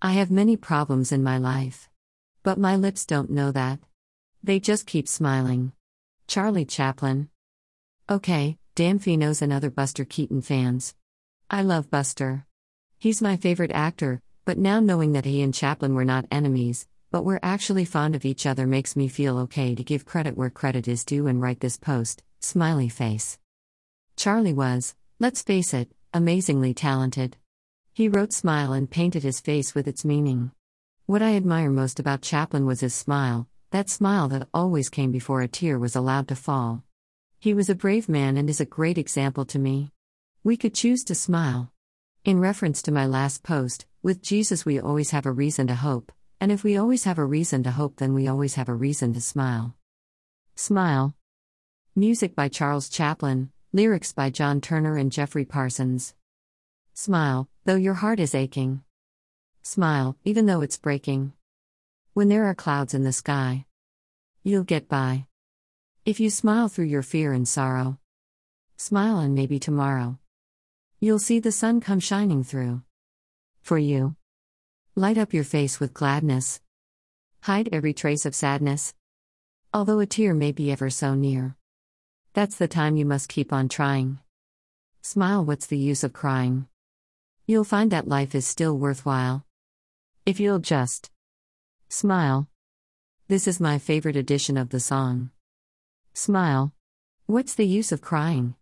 I have many problems in my life. But my lips don't know that. They just keep smiling. Charlie Chaplin. Okay, Damfinos and other Buster Keaton fans. I love Buster. He's my favorite actor, but now knowing that he and Chaplin were not enemies, but were actually fond of each other makes me feel okay to give credit where credit is due and write this post. Smiley face. Charlie was, let's face it, amazingly talented. He wrote Smile and painted his face with its meaning. What I admire most about Chaplin was his smile, that smile that always came before a tear was allowed to fall. He was a brave man and is a great example to me. We could choose to smile. In reference to my last post, with Jesus we always have a reason to hope, and if we always have a reason to hope, then we always have a reason to smile. Smile. Music by Charles Chaplin, lyrics by John Turner and Geoffrey Parsons. Smile, though your heart is aching. Smile, even though it's breaking. When there are clouds in the sky, you'll get by. If you smile through your fear and sorrow, smile and maybe tomorrow, you'll see the sun come shining through. For you, light up your face with gladness, hide every trace of sadness. Although a tear may be ever so near, that's the time you must keep on trying. Smile, what's the use of crying? You'll find that life is still worthwhile. If you'll just smile. This is my favorite edition of the song. Smile. What's the use of crying?